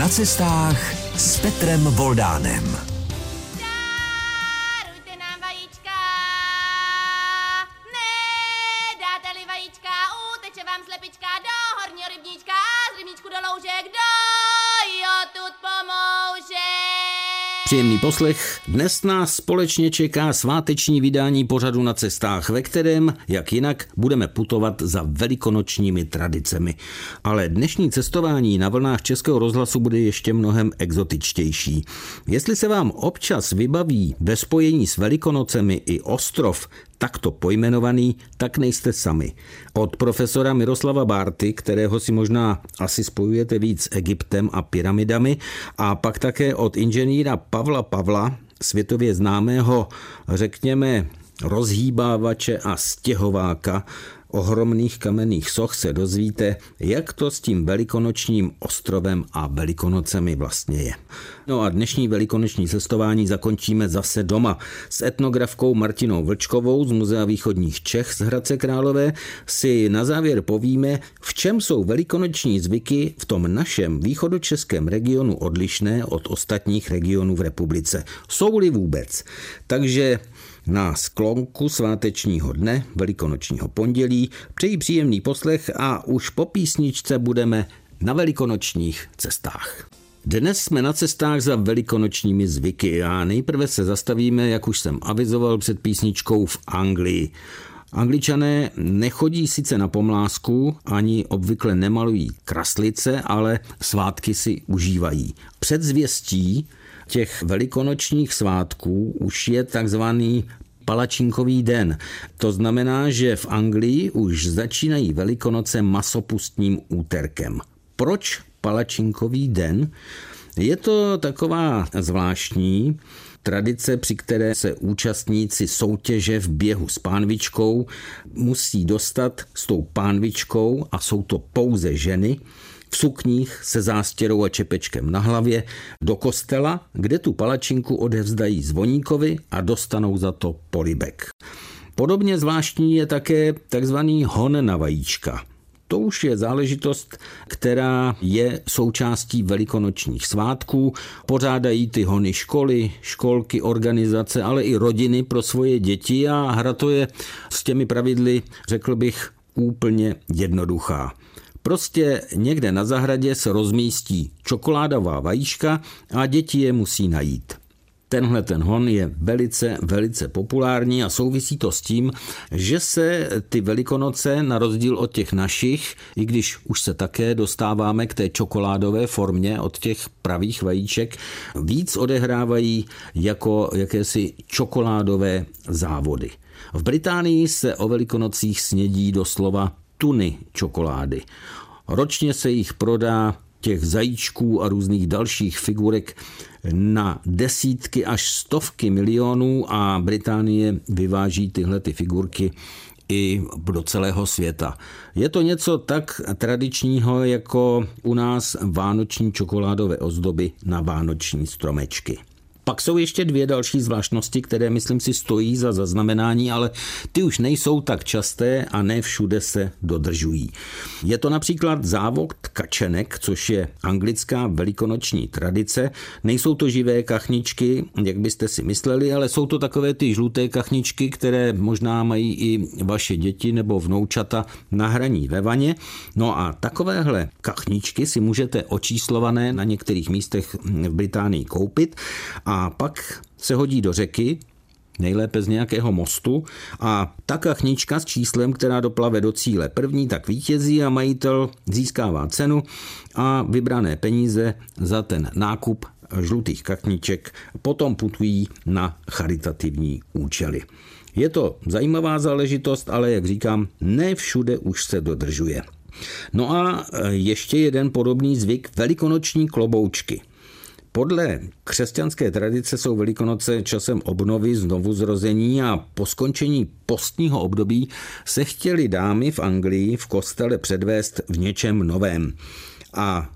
Na cestách s Petrem Voldánem. Příjemný poslech. Dnes nás společně čeká sváteční vydání pořadu na cestách, ve kterém, jak jinak, budeme putovat za velikonočními tradicemi. Ale dnešní cestování na vlnách Českého rozhlasu bude ještě mnohem exotičtější. Jestli se vám občas vybaví ve spojení s Velikonocemi i ostrov, takto pojmenovaný, tak nejste sami. Od profesora Miroslava Bárty, kterého si možná asi spojujete víc s Egyptem a pyramidami, a pak také od inženýra Pavla Pavla, světově známého, řekněme, rozhýbávače a stěhováka, ohromných kamenných soch se dozvíte, jak to s tím velikonočním ostrovem a velikonocemi vlastně je. No a dnešní velikonoční cestování zakončíme zase doma. S etnografkou Martinou Vlčkovou z Muzea východních Čech z Hradce Králové si na závěr povíme, v čem jsou velikonoční zvyky v tom našem východočeském regionu odlišné od ostatních regionů v republice. Jsou-li vůbec. Takže na sklonku svátečního dne, velikonočního pondělí, přeji příjemný poslech a už po písničce budeme na velikonočních cestách. Dnes jsme na cestách za velikonočními zvyky a nejprve se zastavíme, jak už jsem avizoval před písničkou v Anglii. Angličané nechodí sice na pomlásku, ani obvykle nemalují kraslice, ale svátky si užívají. Před zvěstí těch velikonočních svátků už je takzvaný palačinkový den. To znamená, že v Anglii už začínají velikonoce masopustním úterkem. Proč palačinkový den? Je to taková zvláštní tradice, při které se účastníci soutěže v běhu s pánvičkou musí dostat s tou pánvičkou a jsou to pouze ženy, v sukních se zástěrou a čepečkem na hlavě do kostela, kde tu palačinku odevzdají zvoníkovi a dostanou za to polibek. Podobně zvláštní je také takzvaný hon na vajíčka. To už je záležitost, která je součástí velikonočních svátků. Pořádají ty hony školy, školky, organizace, ale i rodiny pro svoje děti a hra to je s těmi pravidly, řekl bych, úplně jednoduchá. Prostě někde na zahradě se rozmístí čokoládová vajíčka a děti je musí najít. Tenhle ten hon je velice, velice populární a souvisí to s tím, že se ty velikonoce, na rozdíl od těch našich, i když už se také dostáváme k té čokoládové formě od těch pravých vajíček, víc odehrávají jako jakési čokoládové závody. V Británii se o velikonocích snědí doslova tuny čokolády. Ročně se jich prodá těch zajíčků a různých dalších figurek na desítky až stovky milionů a Británie vyváží tyhle ty figurky i do celého světa. Je to něco tak tradičního jako u nás vánoční čokoládové ozdoby na vánoční stromečky. Pak jsou ještě dvě další zvláštnosti, které myslím si stojí za zaznamenání, ale ty už nejsou tak časté a ne všude se dodržují. Je to například závod kačenek, což je anglická velikonoční tradice. Nejsou to živé kachničky, jak byste si mysleli, ale jsou to takové ty žluté kachničky, které možná mají i vaše děti nebo vnoučata na hraní ve vaně. No a takovéhle kachničky si můžete očíslované na některých místech v Británii koupit a pak se hodí do řeky, nejlépe z nějakého mostu a ta kachnička s číslem, která doplave do cíle první, tak vítězí a majitel získává cenu a vybrané peníze za ten nákup žlutých kachniček potom putují na charitativní účely. Je to zajímavá záležitost, ale jak říkám, ne všude už se dodržuje. No a ještě jeden podobný zvyk, velikonoční kloboučky – podle křesťanské tradice jsou Velikonoce časem obnovy, znovu zrození a po skončení postního období se chtěli dámy v Anglii v kostele předvést v něčem novém. A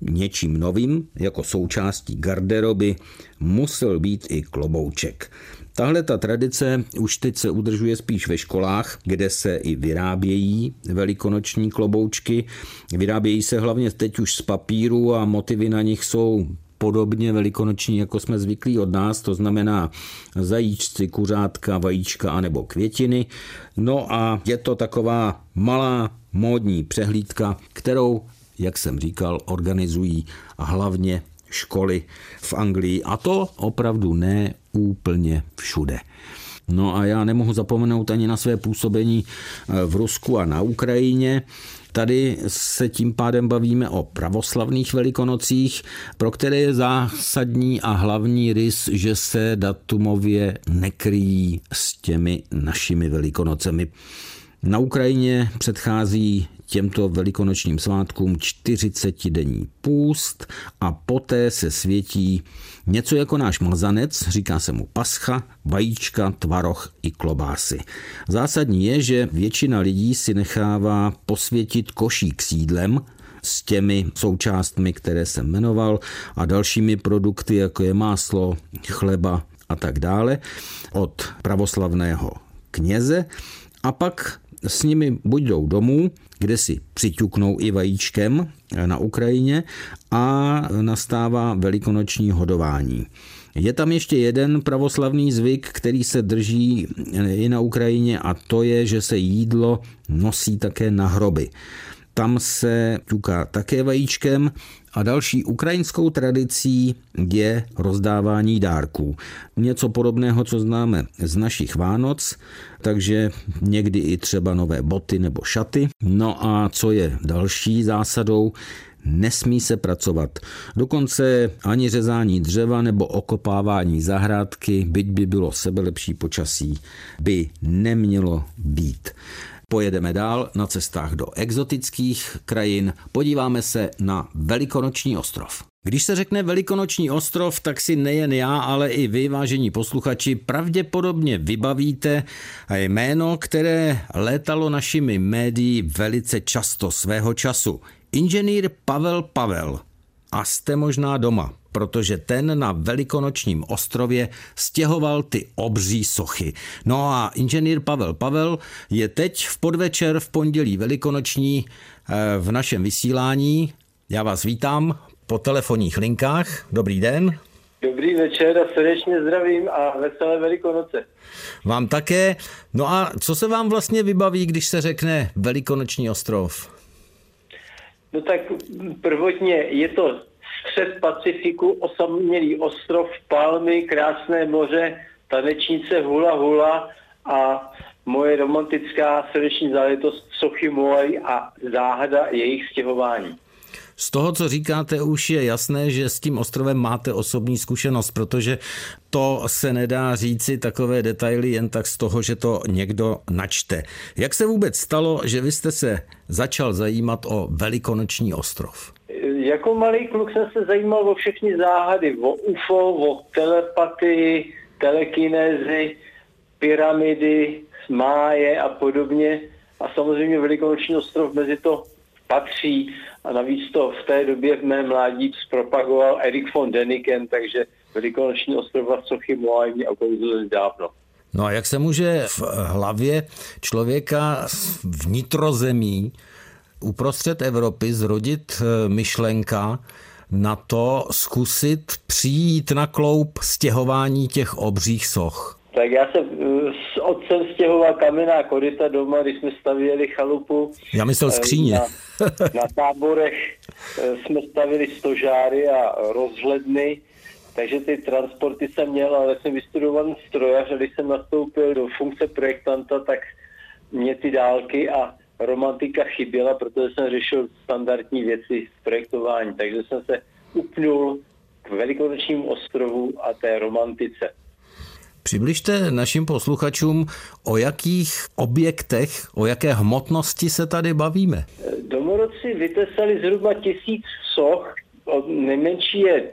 něčím novým, jako součástí garderoby, musel být i klobouček. Tahle ta tradice už teď se udržuje spíš ve školách, kde se i vyrábějí velikonoční kloboučky. Vyrábějí se hlavně teď už z papíru a motivy na nich jsou podobně velikonoční, jako jsme zvyklí od nás, to znamená zajíčci, kuřátka, vajíčka anebo květiny. No a je to taková malá módní přehlídka, kterou, jak jsem říkal, organizují hlavně školy v Anglii a to opravdu ne úplně všude. No a já nemohu zapomenout ani na své působení v Rusku a na Ukrajině. Tady se tím pádem bavíme o pravoslavných velikonocích, pro které je zásadní a hlavní rys, že se datumově nekryjí s těmi našimi velikonocemi. Na Ukrajině předchází těmto velikonočním svátkům 40-denní půst a poté se světí něco jako náš mazanec, říká se mu pascha, vajíčka, tvaroh i klobásy. Zásadní je, že většina lidí si nechává posvětit košík s jídlem, s těmi součástmi, které jsem jmenoval a dalšími produkty, jako je máslo, chleba a tak dále, od pravoslavného kněze a pak s nimi buď jdou domů, kde si přiťuknou i vajíčkem na Ukrajině a nastává velikonoční hodování. Je tam ještě jeden pravoslavný zvyk, který se drží i na Ukrajině a to je, že se jídlo nosí také na hroby. Tam se ťuká také vajíčkem a další ukrajinskou tradicí je rozdávání dárků. Něco podobného, co známe z našich Vánoc, takže někdy i třeba nové boty nebo šaty. No a co je další zásadou, nesmí se pracovat. Dokonce ani řezání dřeva nebo okopávání zahrádky, byť by bylo sebelepší počasí, by nemělo být. Pojedeme dál na cestách do exotických krajin, podíváme se na Velikonoční ostrov. Když se řekne Velikonoční ostrov, tak si nejen já, ale i vy, vážení posluchači, pravděpodobně vybavíte jméno, které létalo našimi médií velice často svého času. Inženýr Pavel Pavel. A jste možná doma protože ten na velikonočním ostrově stěhoval ty obří sochy. No a inženýr Pavel Pavel je teď v podvečer v pondělí velikonoční eh, v našem vysílání. Já vás vítám po telefonních linkách. Dobrý den. Dobrý večer a srdečně zdravím a veselé velikonoce. Vám také. No a co se vám vlastně vybaví, když se řekne Velikonoční ostrov? No tak prvotně je to střed Pacifiku, osamělý ostrov, palmy, krásné moře, tanečnice hula hula a moje romantická srdeční záležitost sochy Moai a záhada jejich stěhování. Z toho, co říkáte, už je jasné, že s tím ostrovem máte osobní zkušenost, protože to se nedá říci takové detaily jen tak z toho, že to někdo načte. Jak se vůbec stalo, že vy jste se začal zajímat o Velikonoční ostrov? Jako malý kluk jsem se zajímal o všechny záhady, o UFO, o telepatii, telekinézy, pyramidy, máje a podobně. A samozřejmě Velikonoční ostrov mezi to patří. A navíc to v té době v mém mládí zpropagoval Erik von Deniken, takže Velikonoční ostrov a sochy Moai mě okouzili dávno. No a jak se může v hlavě člověka vnitrozemí uprostřed Evropy zrodit eh, myšlenka na to zkusit přijít na kloup stěhování těch obřích soch? Tak já jsem eh, s otcem stěhoval kamenná koryta doma, když jsme stavěli chalupu. Já myslel skříně. Na, na táborech jsme stavili stožáry a rozhledny, takže ty transporty jsem měl, ale jsem vystudovaný strojař a když jsem nastoupil do funkce projektanta, tak mě ty dálky a romantika chyběla, protože jsem řešil standardní věci v projektování, takže jsem se upnul k velikonočnímu ostrovu a té romantice. Přibližte našim posluchačům, o jakých objektech, o jaké hmotnosti se tady bavíme. Domorodci vytesali zhruba tisíc soch, nejmenší je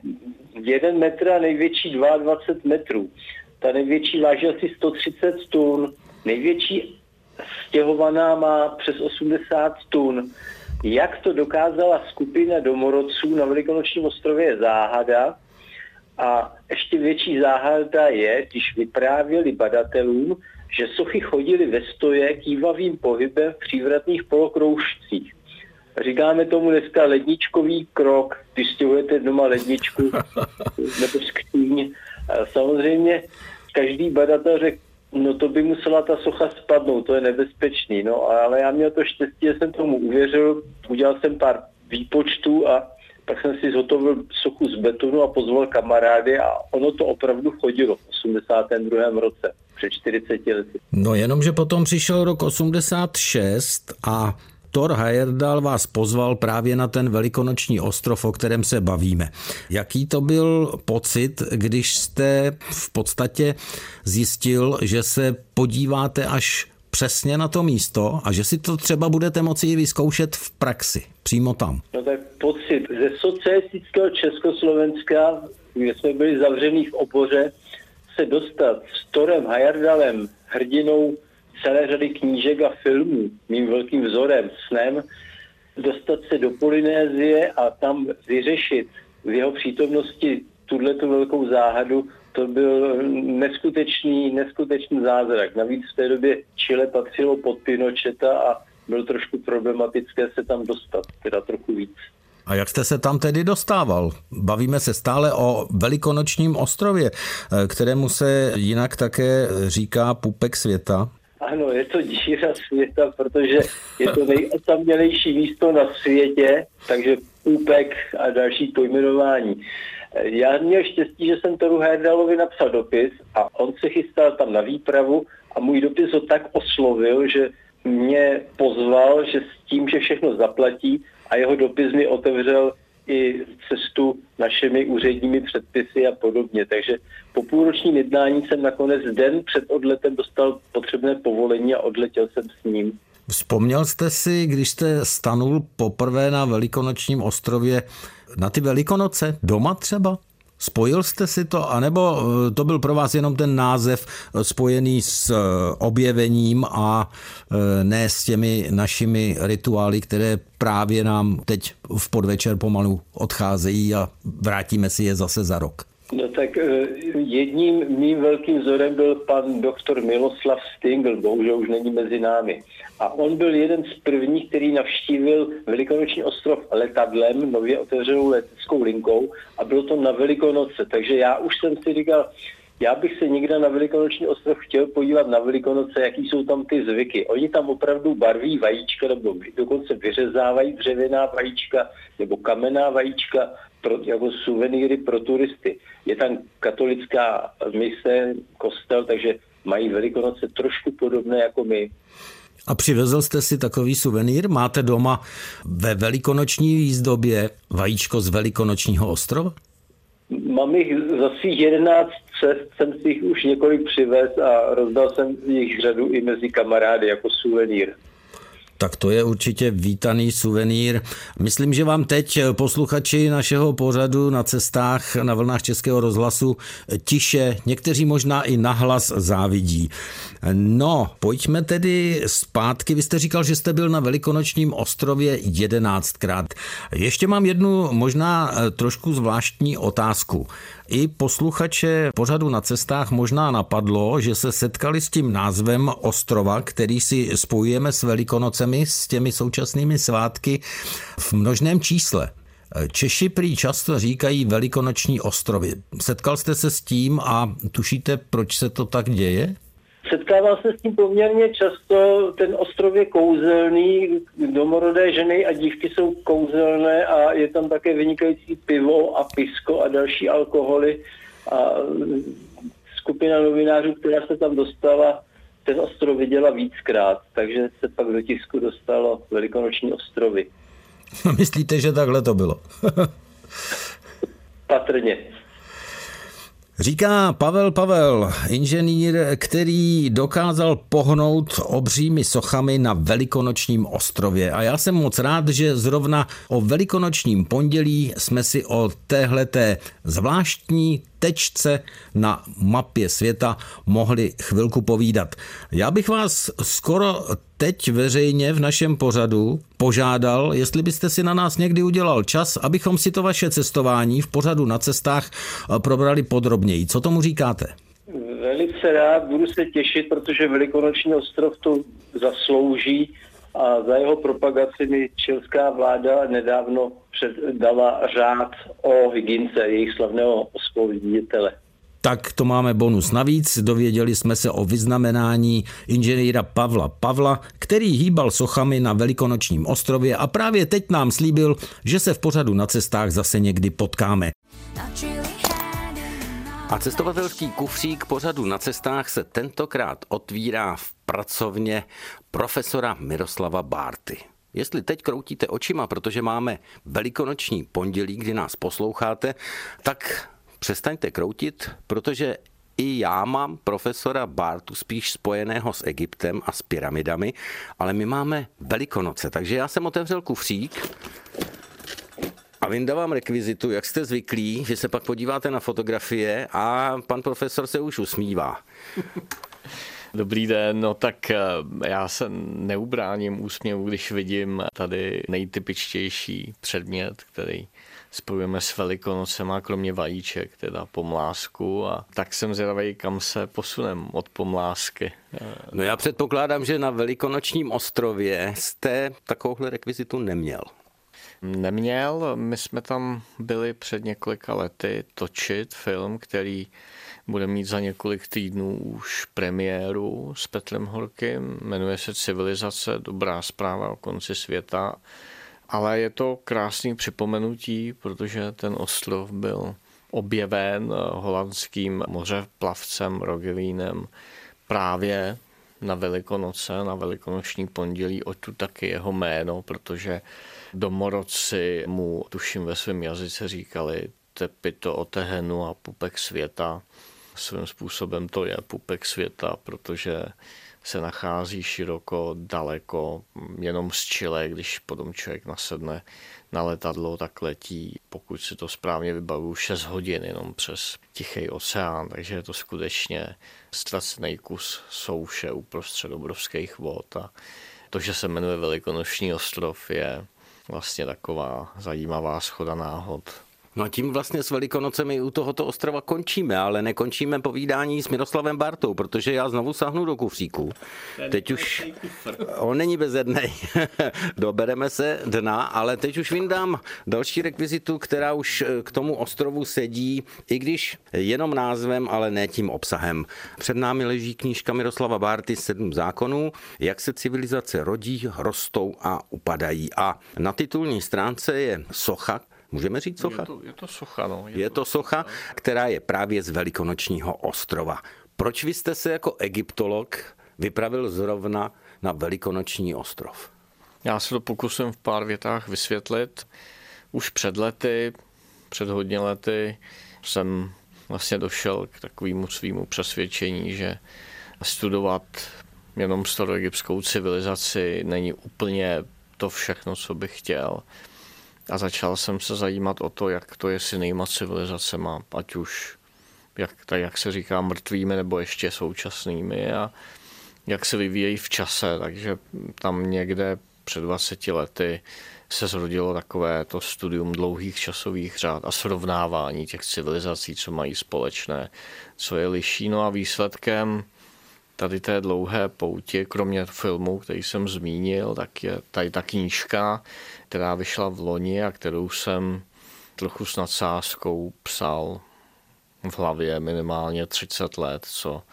1 metr a největší 22 metrů. Ta největší váží asi 130 tun, největší stěhovaná má přes 80 tun. Jak to dokázala skupina domorodců na Velikonočním ostrově je záhada, A ještě větší záhada je, když vyprávěli badatelům, že sochy chodili ve stoje kývavým pohybem v přívratných polokroužcích. Říkáme tomu dneska ledničkový krok, když stěhujete doma ledničku nebo skříň. Samozřejmě každý badatel řekl, no to by musela ta socha spadnout, to je nebezpečný. No ale já měl to štěstí, že jsem tomu uvěřil, udělal jsem pár výpočtů a pak jsem si zhotovil sochu z betonu a pozval kamarády a ono to opravdu chodilo v 82. roce, před 40 lety. No jenom, že potom přišel rok 86 a Thor Heyerdahl vás pozval právě na ten velikonoční ostrov, o kterém se bavíme. Jaký to byl pocit, když jste v podstatě zjistil, že se podíváte až přesně na to místo a že si to třeba budete moci i vyzkoušet v praxi, přímo tam? No tak pocit ze socialistického Československa, kde jsme byli zavřený v oboře, se dostat s Torem Hajardalem, hrdinou celé řady knížek a filmů, mým velkým vzorem, snem, dostat se do Polynézie a tam vyřešit v jeho přítomnosti tuhle tu velkou záhadu, to byl neskutečný, neskutečný zázrak. Navíc v té době Chile patřilo pod Pinocheta a bylo trošku problematické se tam dostat, teda trochu víc. A jak jste se tam tedy dostával? Bavíme se stále o velikonočním ostrově, kterému se jinak také říká pupek světa. Ano, je to díra světa, protože je to nejosamělejší místo na světě, takže půpek a další pojmenování. Já měl štěstí, že jsem Toru Herdalovi napsal dopis a on se chystal tam na výpravu a můj dopis ho tak oslovil, že mě pozval, že s tím, že všechno zaplatí a jeho dopis mi otevřel i cestu našimi úředními předpisy a podobně. Takže po půlročním jednání jsem nakonec den před odletem dostal potřebné povolení a odletěl jsem s ním. Vzpomněl jste si, když jste stanul poprvé na Velikonočním ostrově, na ty Velikonoce doma třeba? Spojil jste si to, anebo eh, to byl pro vás jenom ten název eh, spojený s eh, objevením a ne s těmi našimi rituály, které právě nám teď v podvečer pomalu odcházejí a vrátíme si je zase za rok? No tak jedním mým velkým vzorem byl pan doktor Miloslav Stingl, bohužel už není mezi námi. A on byl jeden z prvních, který navštívil Velikonoční ostrov letadlem, nově otevřenou leteckou linkou a bylo to na Velikonoce. Takže já už jsem si říkal, já bych se někde na Velikonoční ostrov chtěl podívat na Velikonoce, jaký jsou tam ty zvyky. Oni tam opravdu barví vajíčka, nebo dokonce vyřezávají dřevěná vajíčka nebo kamenná vajíčka pro, jako suvenýry pro turisty. Je tam katolická mise, kostel, takže mají Velikonoce trošku podobné jako my. A přivezl jste si takový suvenýr? Máte doma ve velikonoční výzdobě vajíčko z velikonočního ostrova? Mám jich za svých 11 cest, jsem si jich už několik přivez a rozdal jsem jich řadu i mezi kamarády jako suvenýr. Tak to je určitě vítaný suvenýr. Myslím, že vám teď posluchači našeho pořadu na cestách na vlnách Českého rozhlasu tiše, někteří možná i nahlas závidí. No, pojďme tedy zpátky. Vy jste říkal, že jste byl na Velikonočním ostrově jedenáctkrát. Ještě mám jednu možná trošku zvláštní otázku. I posluchače pořadu na cestách možná napadlo, že se setkali s tím názvem ostrova, který si spojujeme s Velikonocemi, s těmi současnými svátky v množném čísle. Češi prý často říkají velikonoční ostrovy. Setkal jste se s tím a tušíte, proč se to tak děje? Setkával se s tím poměrně často. Ten ostrov je kouzelný, domorodé ženy a dívky jsou kouzelné a je tam také vynikající pivo a pisko a další alkoholy. A skupina novinářů, která se tam dostala, ten ostrov viděla víckrát, takže se pak do tisku dostalo Velikonoční ostrovy. Myslíte, že takhle to bylo? Patrně. Říká Pavel Pavel, inženýr, který dokázal pohnout obřími sochami na Velikonočním ostrově. A já jsem moc rád, že zrovna o Velikonočním pondělí jsme si o téhleté zvláštní tečce na mapě světa mohli chvilku povídat. Já bych vás skoro teď veřejně v našem pořadu požádal, jestli byste si na nás někdy udělal čas, abychom si to vaše cestování v pořadu na cestách probrali podrobněji. Co tomu říkáte? Velice rád, budu se těšit, protože Velikonoční ostrov to zaslouží a za jeho propagaci mi česká vláda nedávno předdala řád o hygince jejich slavného spověditele. Tak to máme bonus navíc. Dověděli jsme se o vyznamenání inženýra Pavla Pavla, který hýbal sochami na Velikonočním ostrově a právě teď nám slíbil, že se v pořadu na cestách zase někdy potkáme. A cestovatelský kufřík pořadu na cestách se tentokrát otvírá v pracovně profesora Miroslava Bárty. Jestli teď kroutíte očima, protože máme velikonoční pondělí, kdy nás posloucháte, tak přestaňte kroutit, protože i já mám profesora Bartu spíš spojeného s Egyptem a s pyramidami, ale my máme Velikonoce, takže já jsem otevřel kufřík a vyndávám rekvizitu, jak jste zvyklí, že se pak podíváte na fotografie a pan profesor se už usmívá. Dobrý den, no tak eh, já se neubráním úsměvu, když vidím tady nejtypičtější předmět, který spojujeme s Velikonocema, kromě vajíček, teda pomlásku a tak jsem zvědavý, kam se posunem od pomlásky. No já předpokládám, že na Velikonočním ostrově jste takovouhle rekvizitu neměl. Neměl, my jsme tam byli před několika lety točit film, který bude mít za několik týdnů už premiéru s Petrem Horkým. Jmenuje se Civilizace, dobrá zpráva o konci světa. Ale je to krásný připomenutí, protože ten ostrov byl objeven holandským mořeplavcem Rogelínem právě na Velikonoce, na Velikonoční pondělí, tu taky jeho jméno, protože domorodci mu, tuším ve svém jazyce říkali, tepito otehenu a pupek světa. Svým způsobem to je pupek světa, protože se nachází široko, daleko, jenom z Chile, když potom člověk nasedne na letadlo, tak letí, pokud si to správně vybavuju, 6 hodin jenom přes Tichý oceán, takže je to skutečně ztracený kus souše uprostřed obrovských vod a to, že se jmenuje Velikonoční ostrov, je vlastně taková zajímavá schoda náhod. No a tím vlastně s Velikonocemi u tohoto ostrova končíme, ale nekončíme povídání s Miroslavem Bartou, protože já znovu sahnu do kufříku. Teď už on není bezednej. Dobereme se dna, ale teď už vyndám další rekvizitu, která už eh, k tomu ostrovu sedí, i když jenom názvem, ale ne tím obsahem. Před námi leží knížka Miroslava Bárty Sedm zákonů, jak se civilizace rodí, rostou a upadají. A na titulní stránce je socha, Můžeme říct socha? Je to, je to socha, no. Je, je to, to socha, která je právě z Velikonočního ostrova. Proč vy jste se jako egyptolog vypravil zrovna na Velikonoční ostrov? Já se to pokusím v pár větách vysvětlit. Už před lety, před hodně lety, jsem vlastně došel k takovému svýmu přesvědčení, že studovat jenom staroegyptskou civilizaci není úplně to všechno, co bych chtěl a začal jsem se zajímat o to, jak to je s jinýma civilizacemi, ať už, jak, tak jak se říká, mrtvými nebo ještě současnými a jak se vyvíjejí v čase, takže tam někde před 20 lety se zrodilo takové to studium dlouhých časových řád a srovnávání těch civilizací, co mají společné, co je liší. No a výsledkem tady té dlouhé poutě, kromě filmu, který jsem zmínil, tak je tady ta knížka, která vyšla v loni a kterou jsem trochu s nadsázkou psal v hlavě minimálně 30 let, co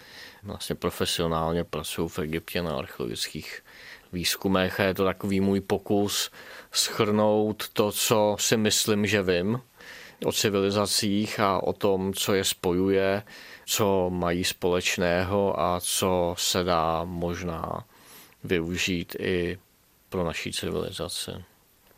vlastně profesionálně pracuji v Egyptě na archeologických výzkumech a je to takový můj pokus schrnout to, co si myslím, že vím o civilizacích a o tom, co je spojuje, co mají společného a co se dá možná využít i pro naší civilizaci.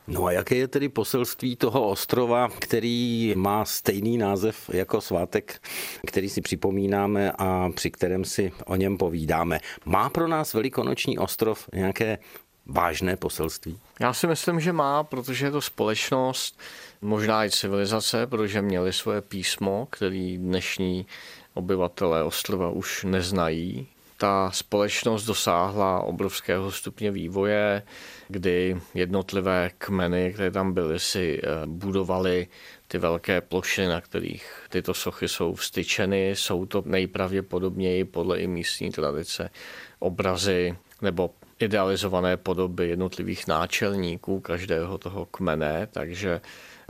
No a jaké je tedy poselství toho ostrova, který má stejný název jako svátek, který si připomínáme a při kterém si o něm povídáme? Má pro nás Velikonoční ostrov nějaké vážné poselství? Já si myslím, že má, protože je to společnost, možná i civilizace, protože měli svoje písmo, který dnešní obyvatelé ostrova už neznají. Ta společnost dosáhla obrovského stupně vývoje, kdy jednotlivé kmeny, které tam byly, si eh, budovali ty velké plošiny, na kterých tyto sochy jsou vstyčeny. Jsou to nejpravděpodobněji podle i místní tradice obrazy nebo idealizované podoby jednotlivých náčelníků každého toho kmene, takže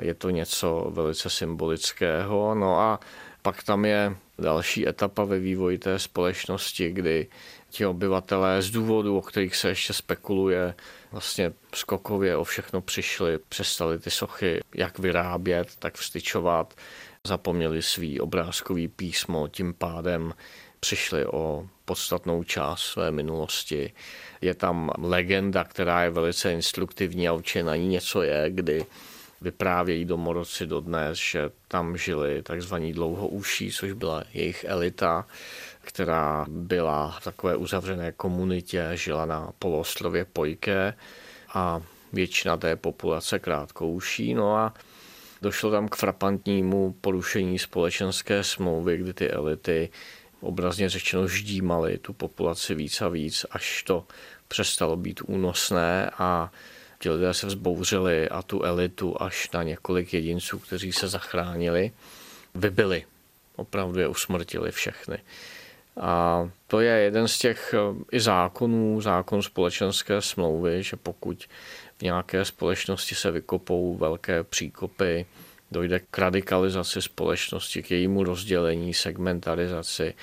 je to něco velice symbolického. No a pak tam je další etapa ve vývoji té společnosti, kdy ti obyvatelé z důvodu, o kterých se ještě spekuluje, vlastně skokově o všechno přišli, přestali ty sochy jak vyrábět, tak vstyčovat, zapomněli svý obrázkový písmo, tím pádem přišli o podstatnou část své minulosti. Je tam legenda, která je velice instruktivní a určitě na ní něco je, kdy vyprávějí domorodci dodnes, že tam žili takzvaní dlouhouší, což byla jejich elita, která byla v takové uzavřené komunitě, žila na poloostrově Pojke a většina té populace krátkouší. No a došlo tam k frapantnímu porušení společenské smlouvy, kdy ty elity obrazně řečeno ždímaly tu populaci víc a víc, až to přestalo být únosné a ti lidé se vzbouřili a tu elitu až na několik jedinců, kteří se zachránili, vybili. Opravdu je usmrtili všechny. A to je jeden z těch eh, i zákonů, zákon společenské smlouvy, že pokud v nějaké společnosti se vykopou velké příkopy, dojde k radikalizaci společnosti, k jejímu rozdělení, segmentarizaci,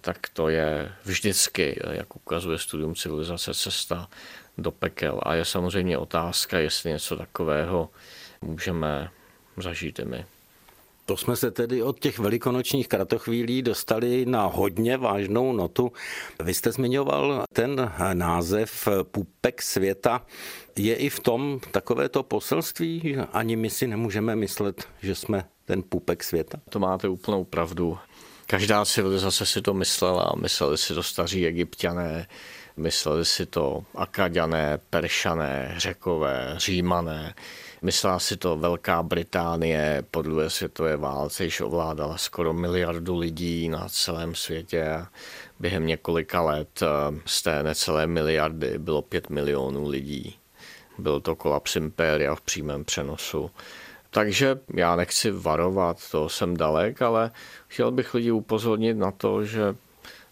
tak to je vždycky, jak ukazuje studium civilizace, cesta do pekel. A je samozřejmě otázka, jestli něco takového můžeme zažít i my. To jsme se tedy od těch velikonočních kratochvílí dostali na hodně vážnou notu. Vy jste zmiňoval ten název Pupek světa. Je i v tom takovéto poselství, že ani my si nemůžeme myslet, že jsme ten pupek světa? To máte úplnou pravdu. Každá civilizace si to myslela, mysleli si to staří egyptiané, mysleli si to akaďané, peršané, řekové, římané. Myslela si to Velká Británie po druhé světové válce, již ovládala skoro miliardu lidí na celém světě. Během několika let eh, z té necelé miliardy bylo pět milionů lidí. Byl to kolaps impéria v přímém přenosu. Takže já nechci varovat, to jsem dalek, ale chtěl bych lidi upozornit na to, že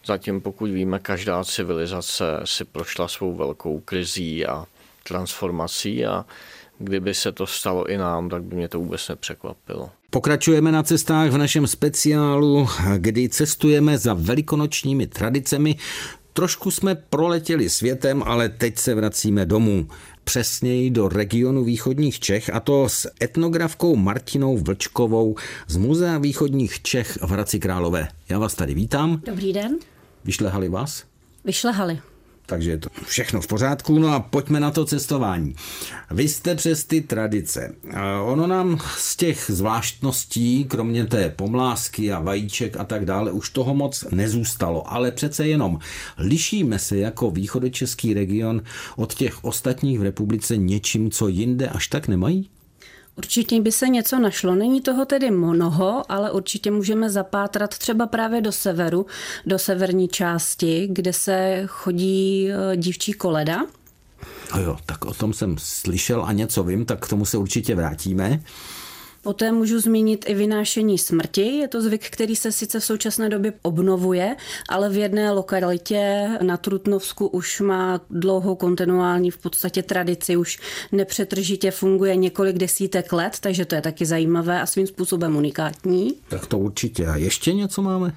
zatím pokud víme, každá civilizace si prošla svou velkou krizí a transformací a kdyby se to stalo i nám, tak by mě to vůbec nepřekvapilo. Pokračujeme na cestách v našem speciálu, kdy cestujeme za velikonočními tradicemi. Trošku jsme proletěli světem, ale teď se vracíme domů. Přesněji do regionu východních Čech a to s etnografkou Martinou Vlčkovou z Muzea východních Čech v Hradci Králové. Já vás tady vítám. Dobrý den. Vyšlehali vás? Vyšlehali takže je to všechno v pořádku. No a pojďme na to cestování. Vy jste přes ty tradice. Ono nám z těch zvláštností, kromě té pomlásky a vajíček a tak dále, už toho moc nezůstalo. Ale přece jenom lišíme se jako východočeský region od těch ostatních v republice něčím, co jinde až tak nemají? Určitě by se něco našlo. Není toho tedy mnoho, ale určitě můžeme zapátrat třeba právě do severu, do severní části, kde se chodí eh, dívčí koleda. No jo, tak o tom jsem slyšel a něco vím, tak k tomu se určitě vrátíme. Poté můžu zmínit i vynášení smrti. Je to zvyk, který se sice v současné době obnovuje, ale v jedné lokalitě na Trutnovsku už má dlouhou kontinuální v podstatě tradici, už nepřetržitě funguje několik desítek let, takže to je taky zajímavé a svým způsobem unikátní. Tak to určitě. A ještě něco máme?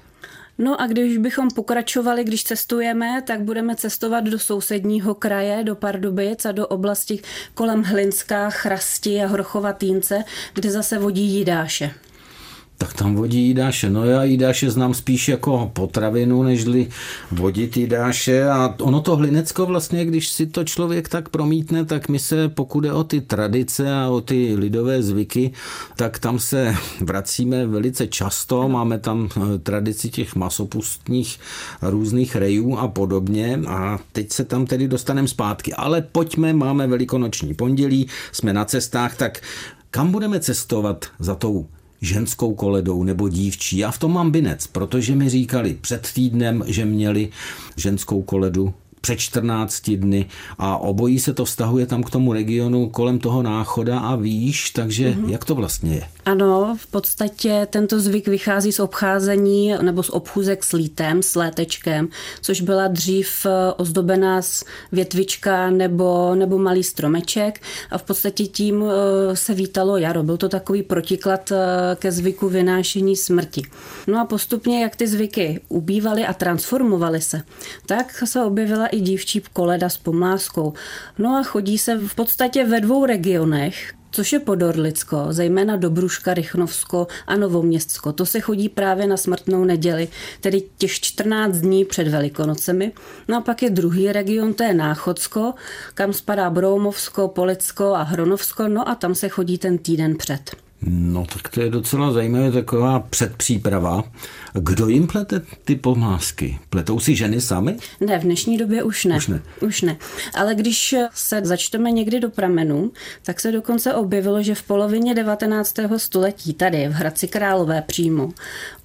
No a když bychom pokračovali, když cestujeme, tak budeme cestovat do sousedního kraje, do Pardubic a do oblasti kolem Hlinská, Chrasti a Hrochova Týnce, kde zase vodí Jidáše. Tak tam vodí jídáše. No já jídáše znám spíš jako potravinu, nežli vodit jídáše. A ono to hlinecko vlastně, když si to člověk tak promítne, tak my se, pokud je o ty tradice a o ty lidové zvyky, tak tam se vracíme velice často. Máme tam eh, tradici těch masopustních různých rejů a podobně. A teď se tam tedy dostaneme zpátky. Ale pojďme, máme velikonoční pondělí, jsme na cestách, tak kam budeme cestovat za tou ženskou koledou nebo dívčí. Já v tom mám binec, protože mi říkali před týdnem, že měli ženskou koledu před 14 dny a obojí se to vztahuje tam k tomu regionu kolem toho náchoda a výš, takže mm-hmm. jak to vlastně je? Ano, v podstatě tento zvyk vychází z obcházení nebo z obchůzek s lítem, s létečkem, což byla dřív eh, ozdobená z větvička nebo, nebo malý stromeček a v podstatě tím eh, se vítalo jaro. Byl to takový protiklad eh, ke zvyku vynášení smrti. No a postupně, jak ty zvyky ubývaly a transformovaly se, tak se objevila i dívčí koleda s pomláskou. No a chodí se v podstatě ve dvou regionech, což je Podorlicko, zejména Dobruška, Rychnovsko a Novoměstsko. To se chodí právě na smrtnou neděli, tedy těch 14 dní před Velikonocemi. No a pak je druhý region, to je Náchodsko, kam spadá Broumovsko, Policko a Hronovsko, no a tam se chodí ten týden před. No tak to je docela zajímavé, taková předpříprava. Kdo jim plete ty pomásky? Pletou si ženy sami? Ne, v dnešní době už ne. Už ne. Už ne. Ale když se začteme někdy do pramenů, tak se dokonce objevilo, že v polovině 19. století tady v Hradci Králové přímo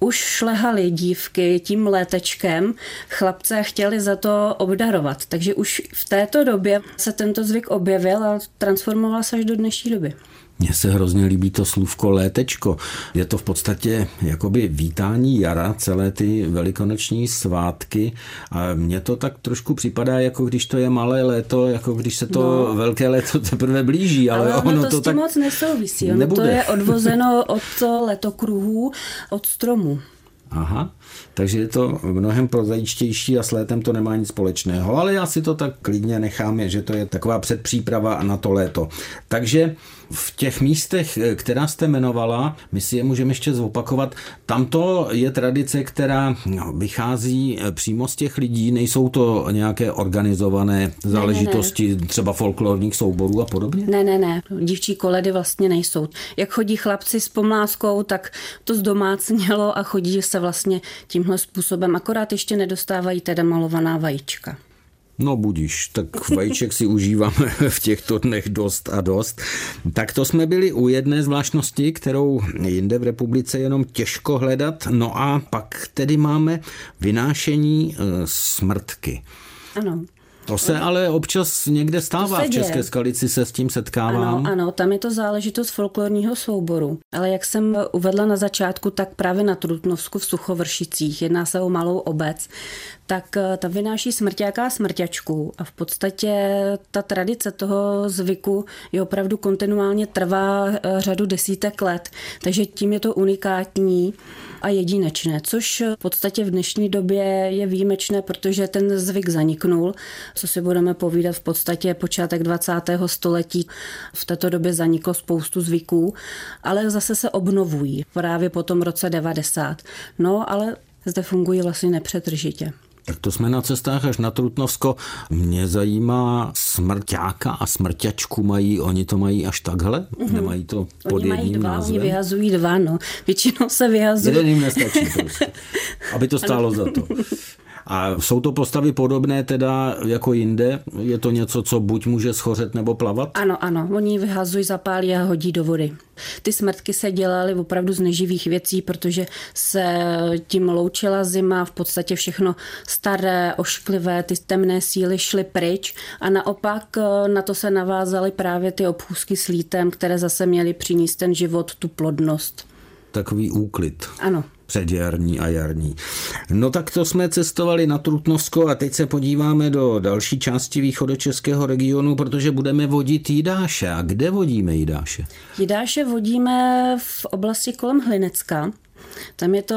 už šlehali dívky tím létečkem, chlapce chtěli za to obdarovat. Takže už v této době se tento zvyk objevil a transformoval se až do dnešní doby. Mně se hrozně líbí to slůvko létečko. Je to v podstatě jakoby vítání jara, celé ty velikonoční svátky a mně to tak trošku připadá, jako když to je malé léto, jako když se to no. velké léto teprve blíží. Ale, ale ono, ono to, to s tím tak moc nesouvisí. Ono nebude. to je odvozeno od letokruhů, od stromu. Aha, takže je to mnohem prozaičtější a s létem to nemá nic společného, ale já si to tak klidně nechám, že to je taková předpříprava na to léto. Takže v těch místech, která jste jmenovala, my si je můžeme ještě zopakovat, tamto je tradice, která no, vychází eh, přímo z těch lidí, nejsou to nějaké organizované záležitosti, ne, ne, ne. třeba folklorních souborů a podobně? Ne, ne, ne, dívčí koledy vlastně nejsou. Jak chodí chlapci s pomláskou, tak to zdomácnělo a chodí se vlastně tímhle způsobem, akorát ještě nedostávají teda malovaná vajíčka. No budíš, tak vajíček si užíváme v těchto dnech dost a dost. Tak to jsme byli u jedné zvláštnosti, kterou jinde v republice jenom těžko hledat. No a pak tedy máme vynášení e, smrtky. Ano. To se ale občas někde stává. V České skalici se s tím setkávám. Ano, ano, tam je to záležitost folklorního souboru. Ale jak jsem uvedla na začátku, tak právě na Trutnovsku v Suchovršicích, jedná se o malou obec, tak eh, ta vynáší smrťáka a smrťačku a v podstatě ta tradice toho zvyku je opravdu kontinuálně trvá eh, řadu desítek let, takže tím je to unikátní a jedinečné, což v podstatě v dnešní době je výjimečné, protože ten zvyk zaniknul, co si budeme povídat v podstatě počátek 20. století. V této době zaniklo spoustu zvyků, ale zase se obnovují právě po tom roce 90. No, ale zde fungují vlastně nepřetržitě. Tak to jsme na cestách až na Trutnovsko. Mě zajímá smrťáka a smrťačku mají, oni to mají až takhle? Mm-hmm. Nemají to pod oni jedním mají dva, názvem? Oni vyhazují dva, no. Většinou se vyhazují. Jeden jim nestačí prostě. Aby to stálo za to. A jsou to postavy podobné teda jako jinde? Je to něco, co buď může schořet nebo plavat? Ano, ano. Oni vyhazují, zapálí a hodí do vody. Ty smrtky se dělaly opravdu z neživých věcí, protože se tím loučila zima, v podstatě všechno staré, ošklivé, ty temné síly šly pryč a naopak eh, na to se navázaly právě ty obchůzky s lítem, které zase měly přinést ten život, tu plodnost. Takový úklid. Ano předjarní a jarní. No tak to jsme cestovali na Trutnovsko a teď se podíváme do další části východočeského regionu, protože budeme vodit Jidáše. A kde vodíme Jidáše? Jidáše vodíme v oblasti kolem Hlinecka. Tam je to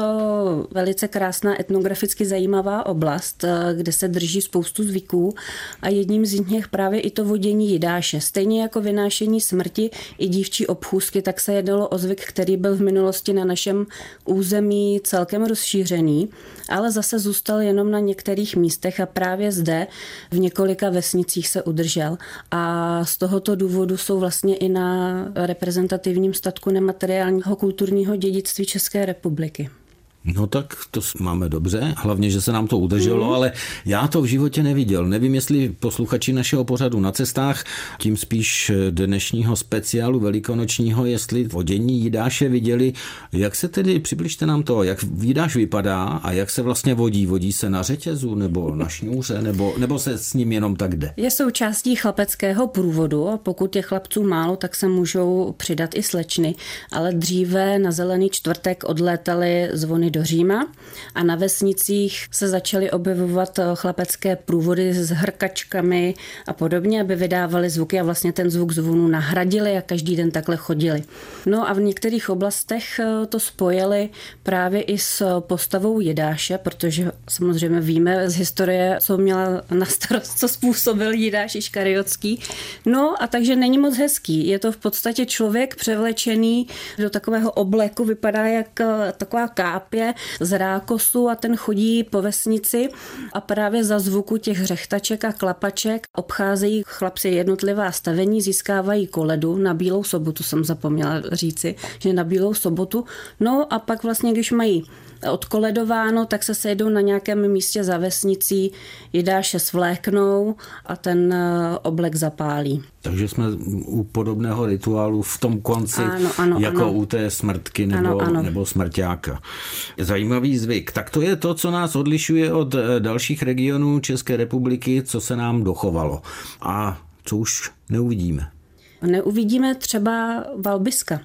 velice krásná etnograficky zajímavá oblast, eh, kde se drží spoustu zvyků a jedním z nich právě i to vodění jidáše. Stejně jako vynášení smrti i dívčí obchůzky, tak se jednalo o zvyk, který byl v minulosti na našem území celkem rozšířený, ale zase zůstal jenom na některých místech a právě zde v několika vesnicích se udržel. A z tohoto důvodu jsou vlastně i na reprezentativním statku nemateriálního kulturního dědictví České republiky republiky. No tak to máme dobře, hlavně, že se nám to udrželo, mm. ale já to v životě neviděl. Nevím, jestli posluchači našeho pořadu na cestách, tím spíš dnešního speciálu velikonočního, jestli vodění jídáše viděli. Jak se tedy, přibližte nám to, jak jídáš vypadá a jak se vlastně vodí? Vodí se na řetězu nebo na šňůře, nebo, nebo se s ním jenom tak jde? Je součástí chlapeckého průvodu a pokud je chlapců málo, tak se můžou přidat i slečny, ale dříve na zelený čtvrtek odlétaly zvony do do Říma a na vesnicích se začaly objevovat eh, chlapecké průvody s hrkačkami a podobně, aby vydávali zvuky a vlastně ten zvuk zvonu nahradili a každý den takhle chodili. No a v některých oblastech eh, to spojili právě i s postavou Jidáše, protože samozřejmě víme z historie, co měla na starost, co způsobil Jidáš Iškariotský. No a takže není moc hezký. Je to v podstatě člověk převlečený do takového obleku, vypadá jak eh, taková kápě, z rákosu a ten chodí po vesnici a právě za zvuku těch řechtaček a klapaček obcházejí chlapci jednotlivá stavení, získávají koledu na bílou sobotu, jsem zapomněla říci, že na bílou sobotu. No a pak vlastně, když mají odkoledováno, tak se sejdou na nějakém místě za vesnicí, jidáše svléknou a ten eh, oblek zapálí. Takže jsme u podobného rituálu v tom konci, ano, ano, jako ano. u té smrtky nebo, ano, ano. nebo smrťáka. Zajímavý zvyk. Tak to je to, co nás odlišuje od eh, dalších regionů České republiky, co se nám dochovalo. A co už neuvidíme. Neuvidíme třeba Valbiska.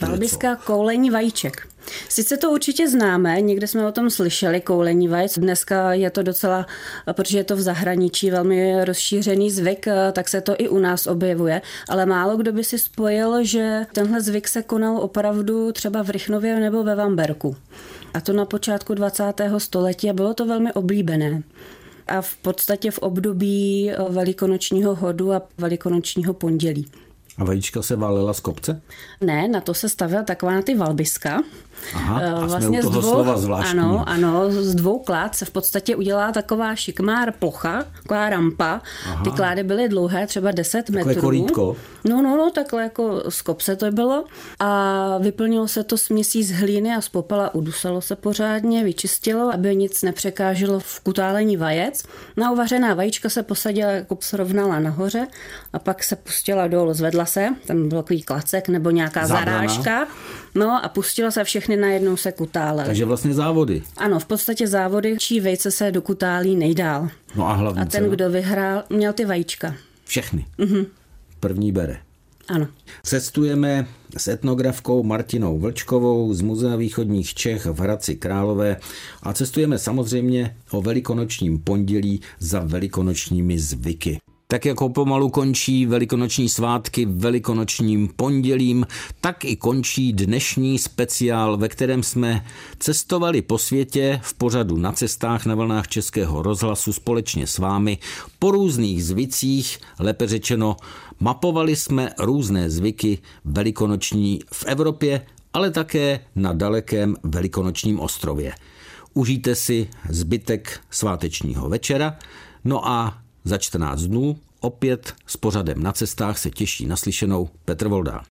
Valbiska koulení vajíček. Sice to určitě známe, někde jsme o tom slyšeli, koulení vajec. Dneska je to docela, protože je to v zahraničí velmi rozšířený zvyk, tak se to i u nás objevuje. Ale málo kdo by si spojil, že tenhle zvyk se konal opravdu třeba v Rychnově nebo ve Vamberku. A to na počátku 20. století a bylo to velmi oblíbené a v podstatě v období velikonočního hodu a velikonočního pondělí. A vajíčka se válila z kopce? Ne, na to se stavila taková ty valbiska. Aha, a vlastně jsme u toho dvou, slova zvláštní. Ano, ano, z dvou klád se v podstatě udělá taková šikmár plocha, taková rampa. Aha. Ty klády byly dlouhé, třeba 10 Takové metrů. korítko. No, no, no, takhle jako z kopce to bylo. A vyplnilo se to směsí z hlíny a z popela, udusalo se pořádně, vyčistilo, aby nic nepřekáželo v kutálení vajec. Na uvařená vajíčka se posadila, jako srovnala nahoře a pak se pustila dolů, zvedla se, tam byl takový klacek nebo nějaká Zábrana. zarážka. No a pustila se všechny najednou se kutálely. Takže vlastně závody. Ano, v podstatě závody, čí vejce se dokutálí nejdál. No a hlavně. A ten, kdo vyhrál, měl ty vajíčka. Všechny. Mhm. První bere. Ano. Cestujeme s etnografkou Martinou Vlčkovou z Muzea východních Čech v Hradci Králové a cestujeme samozřejmě o velikonočním pondělí za velikonočními zvyky. Tak jako pomalu končí velikonoční svátky velikonočním pondělím, tak i končí dnešní speciál, ve kterém jsme cestovali po světě v pořadu na cestách na vlnách Českého rozhlasu společně s vámi po různých zvicích, lépe řečeno, mapovali jsme různé zvyky velikonoční v Evropě, ale také na dalekém velikonočním ostrově. Užijte si zbytek svátečního večera, no a za 14 dnů opět s pořadem na cestách se těší naslyšenou Petr Voldán.